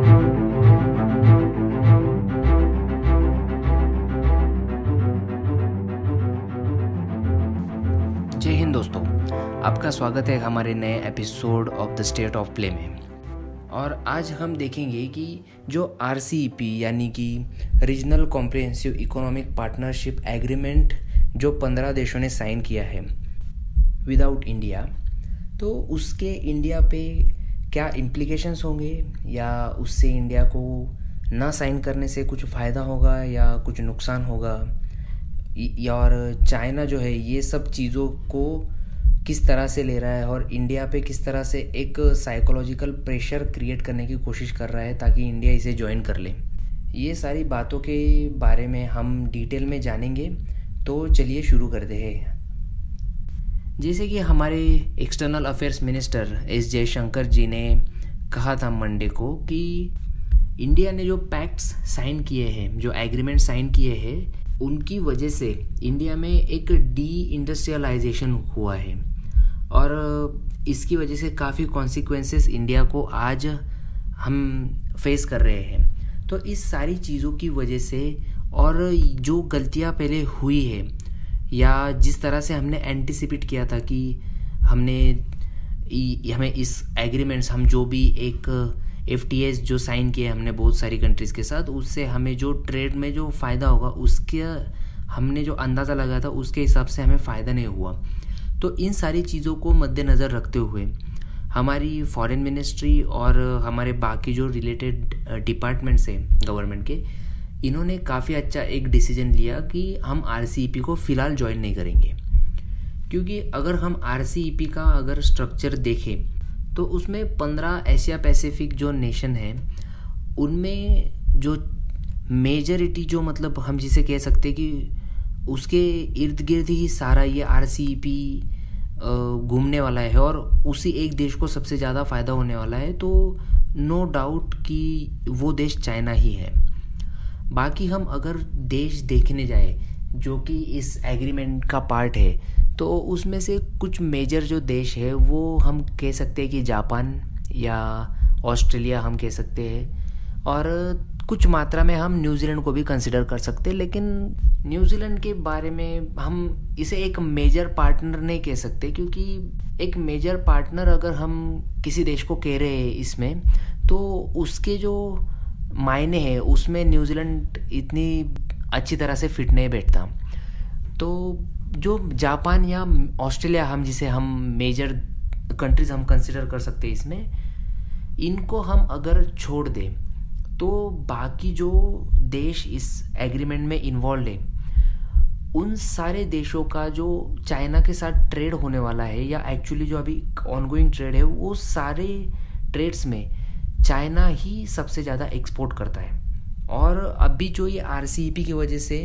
जय हिंद दोस्तों, आपका स्वागत है हमारे नए episode of the state of play में। और आज हम देखेंगे कि जो आरसीपी यानी कि regional comprehensive economic partnership agreement जो पंद्रह देशों ने साइन किया है विदाउट इंडिया तो उसके इंडिया पे क्या इम्प्लीकेशंस होंगे? या उससे इंडिया को ना साइन करने से कुछ फ़ायदा होगा या कुछ नुकसान होगा? और चाइना जो है, ये सब चीज़ों को किस तरह से ले रहा है? और इंडिया पे किस तरह से एक साइकोलॉजिकल प्रेशर क्रिएट करने की कोशिश कर रहा है ताकि इंडिया इसे ज्वाइन कर ले? ये सारी बातों के बारे में हम डिटेल में जानेंगे। तो चलिए शुरू करते हैं। जैसे कि हमारे external affairs minister S Jaishankar ji ने कहा था मंडे को कि इंडिया ने जो पैक्ट्स साइन किए हैं, जो एग्रीमेंट साइन किए हैं, उनकी वजह से इंडिया में एक डी इंडस्ट्रियलाइजेशन हुआ है। और इसकी वजह से काफ़ी कॉन्सिक्वेंसेस इंडिया को आज हम फेस कर रहे हैं। तो इस सारी चीज़ों की वजह से और जो गलतियाँ पहले हुई है या जिस तरह से हमने एंटिसिपेट किया था कि हमने हमें इस एग्रीमेंट्स हम जो भी एक एफटीएस जो साइन किए हमने बहुत सारी कंट्रीज़ के साथ, उससे हमें जो ट्रेड में जो फ़ायदा होगा, उसके हमने जो अंदाज़ा लगाया था, उसके हिसाब से हमें फ़ायदा नहीं हुआ। तो इन सारी चीज़ों को मद्देनज़र रखते हुए हमारी फॉरेन मिनिस्ट्री और हमारे बाकी जो रिलेटेड डिपार्टमेंट्स हैं गवर्नमेंट के इन्होंने काफ़ी अच्छा एक डिसीज़न लिया कि हम आर को फ़िलहाल ज्वाइन नहीं करेंगे। क्योंकि अगर हम आर का अगर स्ट्रक्चर देखें तो उसमें पंद्रह एशिया पैसिफिक जो नेशन है, उनमें जो मेजरिटी जो मतलब हम जिसे कह सकते कि उसके इर्द गिर्द ही सारा ये आर घूमने वाला है और उसी एक देश को सबसे ज़्यादा फ़ायदा होने वाला है तो नो डाउट कि वो देश चाइना ही है। बाकी हम अगर देश देखने जाए, जो कि इस एग्रीमेंट का पार्ट है तो उसमें से कुछ मेजर जो देश है, वो हम कह सकते हैं कि जापान या ऑस्ट्रेलिया हम कह सकते हैं। और कुछ मात्रा में हम न्यूजीलैंड को भी कंसिडर कर सकते हैं, लेकिन न्यूजीलैंड के बारे में हम इसे एक मेजर पार्टनर नहीं कह सकते, क्योंकि एक मेजर पार्टनर अगर हम किसी देश को कह रहे हैं इसमें तो उसके जो मायने हैं, उसमें न्यूजीलैंड इतनी अच्छी तरह से फिट नहीं बैठता। तो जो जापान या ऑस्ट्रेलिया हम जिसे हम मेजर कंट्रीज़ हम कंसिडर कर सकते हैं इसमें, इनको हम अगर छोड़ दें तो बाकी जो देश इस एग्रीमेंट में इन्वॉल्व है, उन सारे देशों का जो चाइना के साथ ट्रेड होने वाला है या एक्चुअली जो अभी ऑनगोइंग ट्रेड है, वो सारे ट्रेड्स में चाइना ही सबसे ज़्यादा एक्सपोर्ट करता है। और अभी जो ये आर की वजह से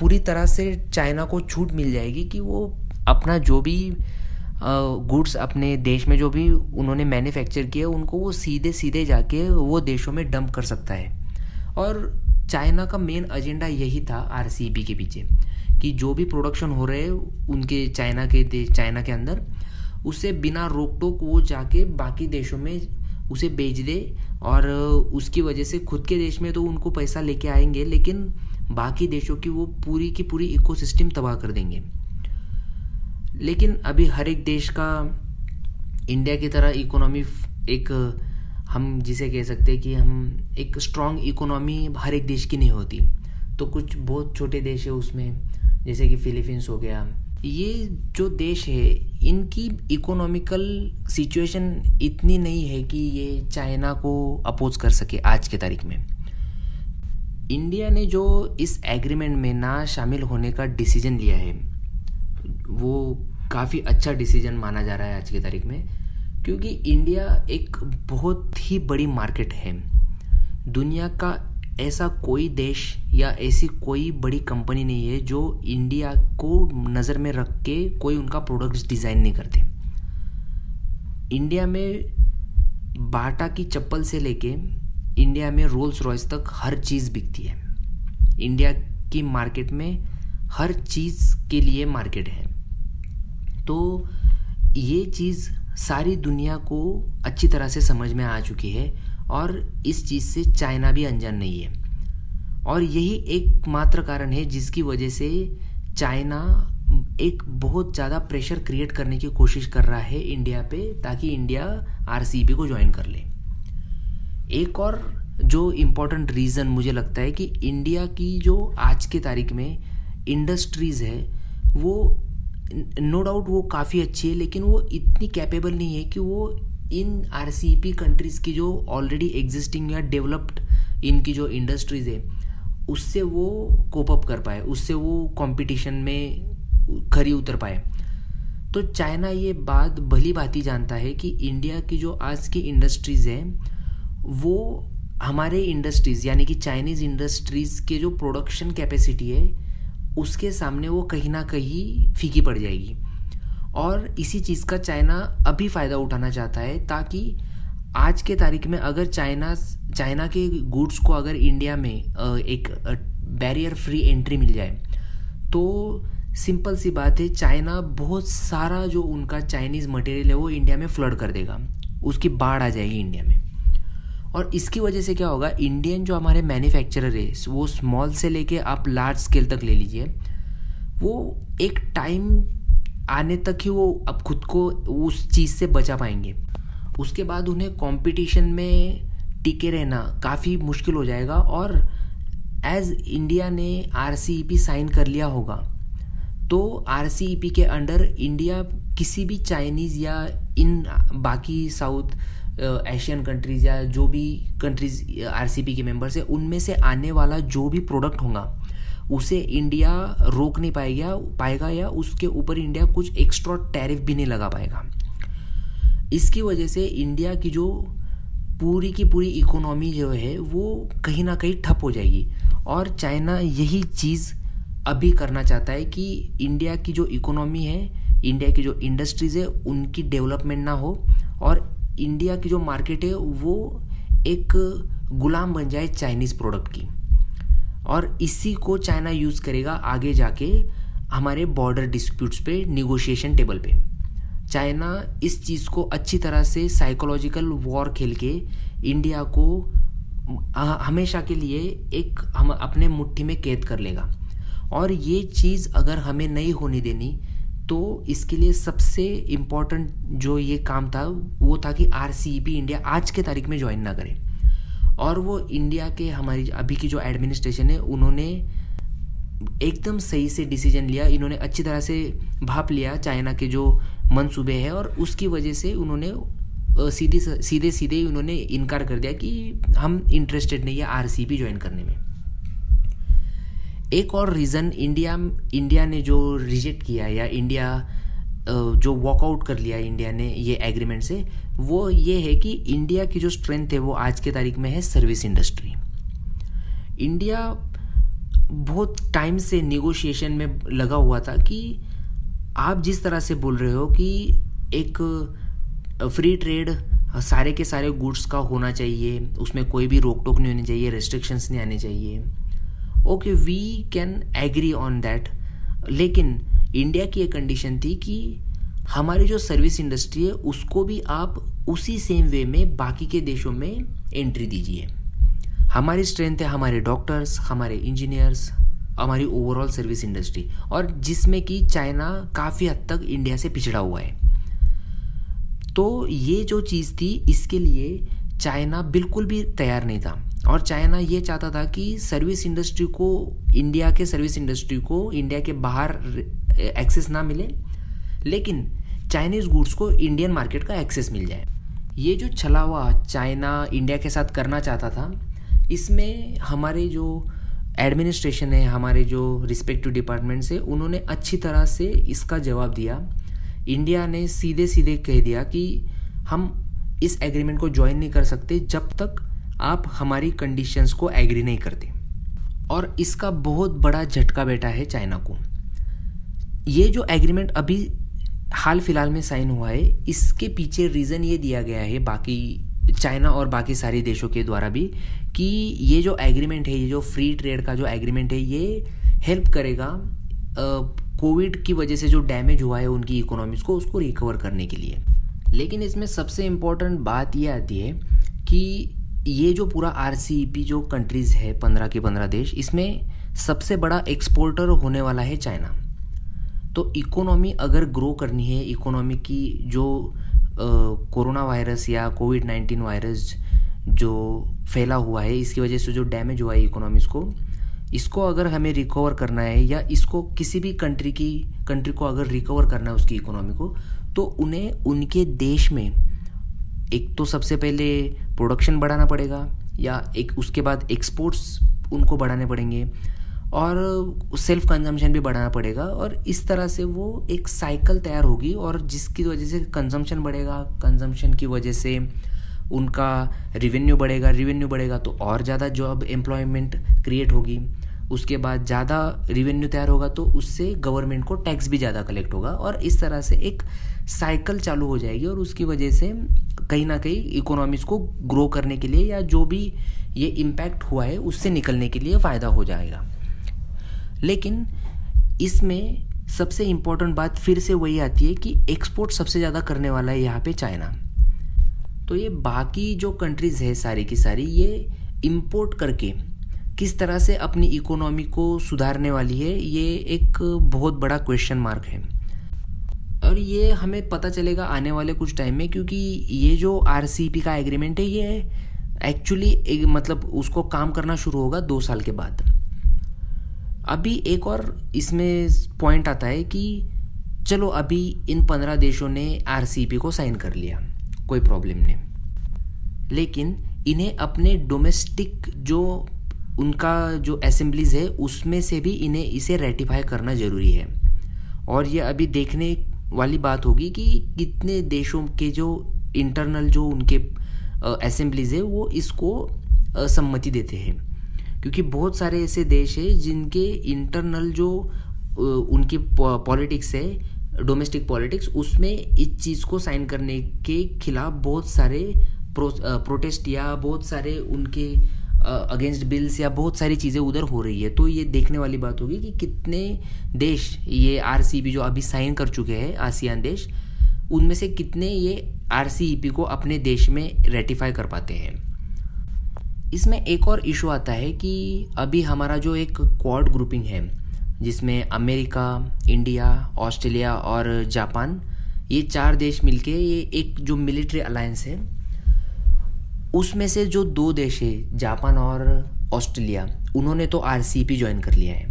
पूरी तरह से चाइना को छूट मिल जाएगी कि वो अपना जो भी गुड्स अपने देश में जो भी उन्होंने मैन्युफैक्चर किया उनको वो सीधे सीधे जाके वो देशों में डंप कर सकता है। और चाइना का मेन एजेंडा यही था आर के पीछे, कि जो भी प्रोडक्शन हो रहे उनके, चाइना के चाइना के अंदर, उससे बिना रोक टोक वो जाके बाकी देशों में उसे बेच दे और उसकी वजह से खुद के देश में तो उनको पैसा लेके आएँगे, लेकिन बाकी देशों की वो पूरी की पूरी इकोसिस्टम तबाह कर देंगे। लेकिन अभी हर एक देश का इंडिया की तरह इकोनॉमी एक, हम जिसे कह सकते हैं कि हम एक स्ट्रॉन्ग इकोनॉमी हर एक देश की नहीं होती। तो कुछ बहुत छोटे देश है उसमें, जैसे कि फिलीपींस हो गया ये जो देश है, इनकी इकोनॉमिकल सिचुएशन इतनी नहीं है कि ये चाइना को अपोज कर सके आज के तारीख में। इंडिया ने जो इस एग्रीमेंट में ना शामिल होने का डिसीज़न लिया है, वो काफ़ी अच्छा डिसीज़न माना जा रहा है आज की तारीख में, क्योंकि इंडिया एक बहुत ही बड़ी मार्केट है। दुनिया का ऐसा कोई देश या ऐसी कोई बड़ी कंपनी नहीं है जो इंडिया को नज़र में रख के कोई उनका प्रोडक्ट्स डिज़ाइन नहीं करते। इंडिया में बाटा की चप्पल से लेके इंडिया में रोल्स रॉयस तक हर चीज़ बिकती है। इंडिया की मार्केट में हर चीज़ के लिए मार्केट है। तो ये चीज़ सारी दुनिया को अच्छी तरह से समझ में आ चुकी है। और इस चीज़ से चाइना भी अनजान नहीं है। और यही एकमात्र कारण है जिसकी वजह से चाइना एक बहुत ज़्यादा प्रेशर क्रिएट करने की कोशिश कर रहा है इंडिया पे ताकि इंडिया आर को ज्वाइन कर ले। एक और जो इम्पोर्टेंट रीज़न मुझे लगता है कि इंडिया की जो आज के तारीख में इंडस्ट्रीज़ है, वो नो डाउट वो काफ़ी अच्छी है, लेकिन वो इतनी कैपेबल नहीं है कि वो इन आरसीपी कंट्रीज़ की जो ऑलरेडी एग्जिस्टिंग या डेवलप्ड इनकी जो इंडस्ट्रीज़ है, उससे वो कोप अप कर पाए, उससे वो कंपटीशन में खरी उतर पाए। तो चाइना ये बात भली भांति जानता है कि इंडिया की जो आज की इंडस्ट्रीज़ है, वो हमारे इंडस्ट्रीज़ यानी कि चाइनीज़ इंडस्ट्रीज़ के जो प्रोडक्शन कैपेसिटी है, उसके सामने वो कहीं ना कहीं फीकी पड़ जाएगी। और इसी चीज़ का चाइना अभी फ़ायदा उठाना चाहता है ताकि आज के तारीख में अगर चाइना चाइना के गुड्स को अगर इंडिया में एक बैरियर फ्री एंट्री मिल जाए तो सिंपल सी बात है, चाइना बहुत सारा जो उनका चाइनीज़ मटेरियल है वो इंडिया में फ्लड कर देगा। उसकी बाढ़ आ जाएगी इंडिया में। और इसकी वजह से क्या होगा इंडियन जो हमारे मैन्युफैक्चरर है, वो स्मॉल से लेके आप लार्ज स्केल तक ले लीजिए, वो एक टाइम आने तक ही वो अब खुद को उस चीज़ से बचा पाएँगे। उसके बाद उन्हें कंपटीशन में टिके रहना काफ़ी मुश्किल हो जाएगा और एज इंडिया ने आर साइन कर लिया होगा तो आर के अंडर इंडिया किसी भी चाइनीज़ या इन बाकी साउथ एशियन कंट्रीज़ या जो भी कंट्रीज़ आर के मेंबर्स है, उनमें से आने वाला जो भी प्रोडक्ट होगा उसे इंडिया रोक नहीं पाएगा पाएगा या उसके ऊपर इंडिया कुछ एक्स्ट्रा टैरिफ भी नहीं लगा पाएगा। इसकी वजह से इंडिया की जो पूरी की पूरी इकोनॉमी जो है, वो कहीं ना कहीं ठप हो जाएगी। और चाइना यही चीज़ अभी करना चाहता है कि इंडिया की जो इकोनॉमी है इंडिया की जो इंडस्ट्रीज़ है, उनकी डेवलपमेंट ना हो और इंडिया की जो मार्केट है, वो एक गुलाम बन जाए चाइनीज़ प्रोडक्ट की। और इसी को चाइना यूज़ करेगा आगे जाके हमारे बॉर्डर डिस्प्यूट्स पे निगोशिएशन टेबल पे। चाइना इस चीज़ को अच्छी तरह से साइकोलॉजिकल वॉर खेल के इंडिया को हमेशा के लिए एक हम अपने मुट्ठी में कैद कर लेगा। और ये चीज़ अगर हमें नहीं होने देनी तो इसके लिए सबसे इंपॉर्टेंट जो ये काम था, वो था कि आर इंडिया आज के तारीख में ज्वाइन ना करे। और वो इंडिया के हमारी अभी की जो एडमिनिस्ट्रेशन है, उन्होंने एकदम सही से डिसीज़न लिया। इन्होंने अच्छी तरह से भाप लिया चाइना के जो मनसूबे हैं और उसकी वजह से उन्होंने सीधे सीधे सीधे उन्होंने इनकार कर दिया कि हम इंटरेस्टेड नहीं है आर ज्वाइन करने में। एक और रीज़न इंडिया इंडिया ने जो रिजेक्ट किया या इंडिया जो वॉकआउट कर लिया इंडिया ने ये एग्रीमेंट से, वो ये है कि इंडिया की जो स्ट्रेंथ है वो आज के तारीख में है सर्विस इंडस्ट्री इंडिया बहुत टाइम से निगोशिएशन में लगा हुआ था कि आप जिस तरह से बोल रहे हो कि एक फ्री ट्रेड सारे के सारे गुड्स का होना चाहिए, उसमें कोई भी रोक टोक नहीं होनी चाहिए रेस्ट्रिक्शंस नहीं आने चाहिए। Okay we can agree on that लेकिन इंडिया की एक कंडीशन थी कि हमारी जो सर्विस इंडस्ट्री है, उसको भी आप उसी सेम वे में बाकी के देशों में एंट्री दीजिए। हमारी स्ट्रेंथ है हमारे डॉक्टर्स हमारे इंजीनियर्स हमारी ओवरऑल सर्विस इंडस्ट्री और जिसमें कि चाइना काफ़ी हद तक इंडिया से पिछड़ा हुआ है। तो ये जो चीज़ थी, इसके लिए चाइना बिल्कुल भी तैयार नहीं था। और चाइना ये चाहता था कि सर्विस इंडस्ट्री को इंडिया के सर्विस इंडस्ट्री को इंडिया के बाहर एक्सेस ना मिले, लेकिन चाइनीज़ गुड्स को इंडियन मार्केट का एक्सेस मिल जाए। ये जो छला हुआ चाइना इंडिया के साथ करना चाहता था, इसमें हमारे जो एडमिनिस्ट्रेशन है, हमारे जो रिस्पेक्टिव डिपार्टमेंट्स है, उन्होंने अच्छी तरह से इसका जवाब दिया। इंडिया ने सीधे सीधे कह दिया कि हम इस एग्रीमेंट को ज्वाइन नहीं कर सकते जब तक आप हमारी कंडीशंस को एग्री नहीं करते। और इसका बहुत बड़ा झटका बैठा है चाइना को। ये जो एग्रीमेंट अभी हाल फ़िलहाल में साइन हुआ है, इसके पीछे रीज़न ये दिया गया है बाकी चाइना और बाकी सारे देशों के द्वारा भी कि ये जो एग्रीमेंट है, ये जो फ्री ट्रेड का जो एग्रीमेंट है, ये हेल्प करेगा कोविड की वजह से जो डैमेज हुआ है उनकी इकोनॉमीज को, उसको रिकवर करने के लिए। लेकिन इसमें सबसे इम्पोर्टेंट बात ये आती है कि ये जो पूरा आरसीईपी जो कंट्रीज़ है, पंद्रह के पंद्रह देश, इसमें सबसे बड़ा एक्सपोर्टर होने वाला है चाइना तो इकोनॉमी अगर ग्रो करनी है इकोनॉमी की जो कोरोना वायरस या कोविड नाइन्टीन वायरस जो फैला हुआ है, इसकी वजह से जो डैमेज हुआ है इकोनॉमीज़ को, इसको अगर हमें रिकवर करना है या इसको किसी भी कंट्री की कंट्री को अगर रिकवर करना है उसकी इकोनॉमी को तो उन्हें उनके देश में एक तो सबसे पहले प्रोडक्शन बढ़ाना पड़ेगा या एक उसके बाद एक्सपोर्ट्स उनको बढ़ाने पड़ेंगे। और सेल्फ कंजम्पशन भी बढ़ाना पड़ेगा और इस तरह से वो एक साइकिल तैयार होगी और जिसकी वजह से कंजम्पशन बढ़ेगा कंजम्पशन की वजह से उनका रिवेन्यू बढ़ेगा रिवेन्यू बढ़ेगा तो और ज़्यादा जॉब एम्प्लॉयमेंट क्रिएट होगी। उसके बाद ज़्यादा रिवेन्यू तैयार होगा तो उससे गवर्नमेंट को टैक्स भी ज़्यादा कलेक्ट होगा और इस तरह से एक साइकिल चालू हो जाएगी और उसकी वजह से कहीं ना कहीं इकोनॉमीज़ को ग्रो करने के लिए या जो भी ये इम्पैक्ट हुआ है, उससे निकलने के लिए फ़ायदा हो जाएगा। लेकिन इसमें सबसे इम्पोर्टेंट बात फिर से वही आती है कि एक्सपोर्ट सबसे ज़्यादा करने वाला है यहाँ पे चाइना तो ये बाकी जो कंट्रीज़ है सारी की सारी, ये इम्पोर्ट करके किस तरह से अपनी इकोनॉमी को सुधारने वाली है, ये एक बहुत बड़ा क्वेश्चन मार्क है। और ये हमें पता चलेगा आने वाले कुछ टाइम में, क्योंकि ये जो आरसीपी का एग्रीमेंट है, ये एक्चुअली मतलब उसको काम करना शुरू होगा दो साल के बाद। अभी एक और इसमें पॉइंट आता है कि चलो अभी इन पंद्रह देशों ने आरसीपी को साइन कर लिया, कोई प्रॉब्लम नहीं। लेकिन इन्हें अपने डोमेस्टिक जो उनका जो असेंबलीज है, उसमें से भी इन्हें इसे रेटिफाई करना ज़रूरी है। और ये अभी देखने वाली बात होगी कि कितने देशों के जो इंटरनल जो उनके असेंबलीज है, वो इसको सम्मति देते हैं। क्योंकि बहुत सारे ऐसे देश हैं जिनके इंटरनल जो उनकी पॉलिटिक्स है डोमेस्टिक पॉलिटिक्स उसमें इस चीज़ को साइन करने के खिलाफ बहुत सारे प्रो, प्रोटेस्ट या बहुत सारे उनके अगेंस्ट बिल्स या बहुत सारी चीज़ें उधर हो रही है। तो ये देखने वाली बात होगी कि कितने देश ये आर जो अभी साइन कर चुके हैं आसियान देश उनमें से कितने ये आर को अपने देश में रेटिफाई कर पाते हैं। इसमें एक और इशू आता है कि अभी हमारा जो एक क्वाड ग्रुपिंग है, जिसमें अमेरिका, इंडिया, ऑस्ट्रेलिया और जापान, ये चार देश मिलके ये एक जो मिलिट्री अलायंस है, उसमें से जो दो देश है, जापान और ऑस्ट्रेलिया, उन्होंने तो आर ज्वाइन कर लिया है।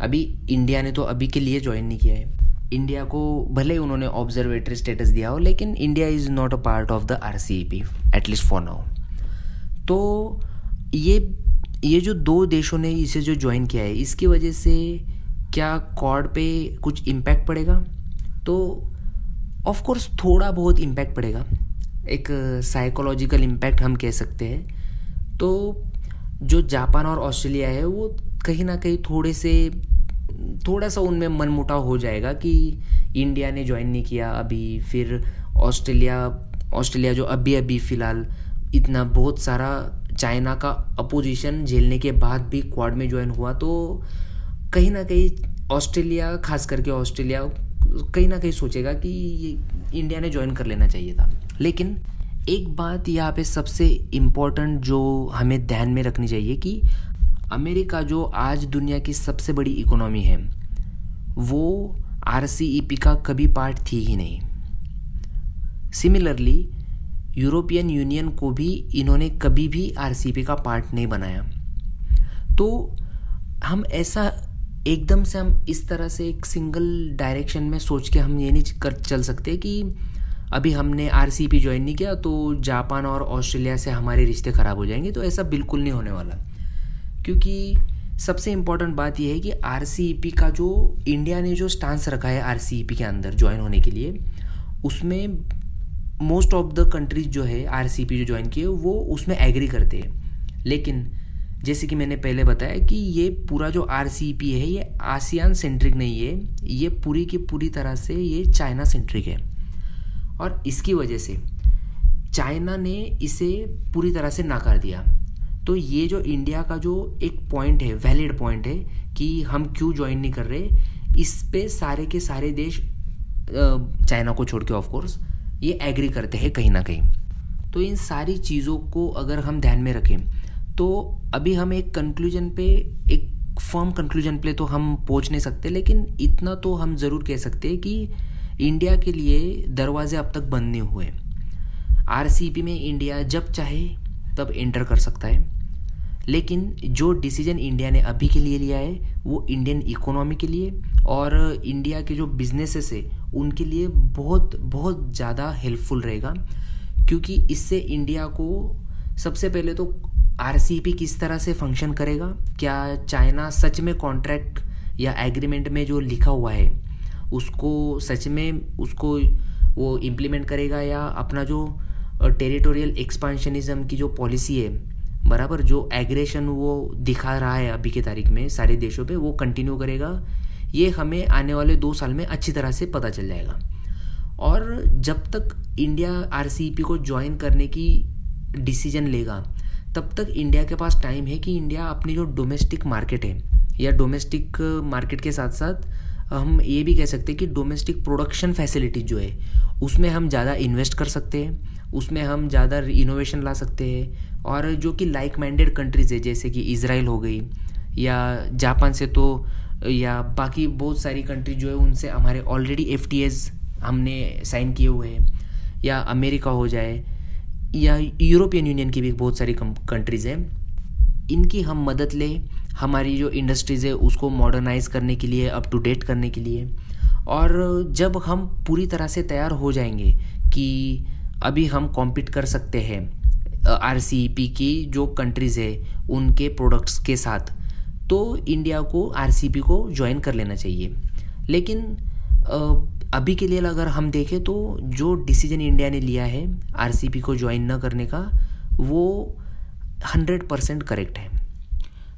अभी इंडिया ने तो अभी के लिए ज्वाइन नहीं किया है। इंडिया को भले ही उन्होंने ऑब्जर्वेटरी स्टेटस दिया हो, लेकिन India is not a part of the R C P at least for now तो ये ये जो दो देशों ने इसे जो ज्वाइन किया है, इसकी वजह से क्या कॉर्ड पे कुछ इम्पैक्ट पड़ेगा? तो ऑफ़ कोर्स थोड़ा बहुत इम्पैक्ट पड़ेगा। एक साइकोलॉजिकल इम्पैक्ट हम कह सकते हैं। तो जो जापान और ऑस्ट्रेलिया है, वो कहीं ना कहीं थोड़े से, थोड़ा सा उनमें मनमुटाव हो जाएगा कि इंडिया ने ज्वाइन नहीं किया अभी। फिर ऑस्ट्रेलिया ऑस्ट्रेलिया जो अभी अभी फ़िलहाल इतना बहुत सारा चाइना का अपोजिशन झेलने के बाद भी क्वाड में ज्वाइन हुआ तो कहीं ना कहीं ऑस्ट्रेलिया, खास करके ऑस्ट्रेलिया, कहीं ना कहीं सोचेगा कि ये इंडिया ने ज्वाइन कर लेना चाहिए था। लेकिन एक बात यहाँ पे सबसे इम्पोर्टेंट जो हमें ध्यान में रखनी चाहिए कि अमेरिका जो आज दुनिया की सबसे बड़ी इकोनॉमी है, वो आरसीईपी का कभी पार्ट थी ही नहीं। सिमिलरली यूरोपियन यूनियन को भी इन्होंने कभी भी आरसीपी का पार्ट नहीं बनाया। तो हम ऐसा एकदम से हम इस तरह से एक सिंगल डायरेक्शन में सोच के हम ये नहीं कर चल सकते कि अभी हमने आर सी पी ज्वाइन नहीं किया तो जापान और ऑस्ट्रेलिया से हमारे रिश्ते ख़राब हो जाएँगे। तो ऐसा बिल्कुल नहीं होने वाला। क्योंकि सबसे इंपॉर्टेंट बात यह है कि आरसीईपी का जो, इंडिया ने जो स्टांस रखा है आरसीईपी के अंदर ज्वाइन होने के लिए, उसमें मोस्ट ऑफ़ द कंट्रीज़ जो है आरसीपी जो ज्वाइन किए, वो उसमें एग्री करते हैं। लेकिन, जैसे कि मैंने पहले बताया कि ये पूरा जो आरसीपी है, ये आसियान सेंट्रिक नहीं है, ये पूरी की पूरी तरह से ये चाइना सेंट्रिक है। और इसकी वजह से चाइना ने इसे पूरी तरह से नाकार दिया। तो ये जो इंडिया का जो एक पॉइंट है वैलिड पॉइंट है, कि हम क्यों ज्वाइन नहीं कर रहे, इस पे सारे के सारे देश चाइना को छोड़ के ऑफकोर्स ये एग्री करते हैं कहीं ना कहीं। तो इन सारी चीज़ों को अगर हम ध्यान में रखें तो अभी हम एक कंक्लूजन पे, एक फर्म कंक्लूजन पे तो हम पहुँच नहीं सकते, लेकिन इतना तो हम ज़रूर कह सकते हैं कि इंडिया के लिए दरवाजे अब तक बंद नहीं हुए। आरसीपी में इंडिया जब चाहे, तब एंटर कर सकता है। लेकिन जो डिसीज़न इंडिया ने अभी के लिए लिया है, वो इंडियन इकोनॉमी के लिए और इंडिया के जो बिजनेसेस है, उनके लिए बहुत बहुत ज़्यादा हेल्पफुल रहेगा। क्योंकि इससे इंडिया को सबसे पहले तो आरसीपी किस तरह से फ़ंक्शन करेगा? क्या चाइना सच में कॉन्ट्रैक्ट या एग्रीमेंट में जो लिखा हुआ है, उसको सच में उसको वो इम्प्लीमेंट करेगा या अपना जो टेरिटोरियल एक्सपांशनिज्म की जो पॉलिसी है बराबर जो एग्रेशन वो दिखा रहा है अभी के तारीख में सारे देशों पे, वो कंटिन्यू करेगा। ये हमें आने वाले दो साल में अच्छी तरह से पता चल जाएगा। और जब तक इंडिया आर को ज्वाइन करने की डिसीज़न लेगा, तब तक इंडिया के पास टाइम है कि इंडिया अपनी जो डोमेस्टिक मार्केट है, या डोमेस्टिक मार्केट के साथ साथ हम ये भी कह सकते हैं कि डोमेस्टिक प्रोडक्शन फैसिलिटी जो है, उसमें हम ज़्यादा इन्वेस्ट कर सकते हैं। उसमें हम ज़्यादा इनोवेशन ला सकते हैं। और जो कि लाइक माइंडेड कंट्रीज़ है, जैसे कि इसराइल हो गई, या जापान से तो या बाकी बहुत सारी कंट्री जो है, उनसे हमारे ऑलरेडी एफ़ हमने साइन किए हुए हैं। या अमेरिका हो जाए, या यूरोपियन यूनियन की भी बहुत सारी कंट्रीज़ हैं। इनकी हम मदद लें, हमारी जो इंडस्ट्रीज़ है, उसको मॉडर्नाइज करने के लिए अप टू डेट करने के लिए। और जब हम पूरी तरह से तैयार हो जाएँगे कि अभी हम कॉम्पीट कर सकते हैं आरसीपी की जो कंट्रीज़ है उनके प्रोडक्ट्स के साथ। तो इंडिया को आरसीपी को ज्वाइन कर लेना चाहिए। लेकिन अभी के लिए अगर हम देखें तो जो डिसीज़न इंडिया ने लिया है आरसीपी को ज्वाइन न करने का वो हंड्रेड परसेंट करेक्ट है।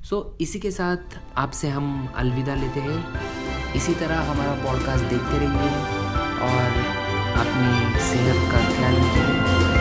सो so, इसी के साथ आपसे हम अलविदा लेते हैं। इसी तरह हमारा पॉडकास्ट देखते रहिए और अपनी सेहत का ख्याल रखिए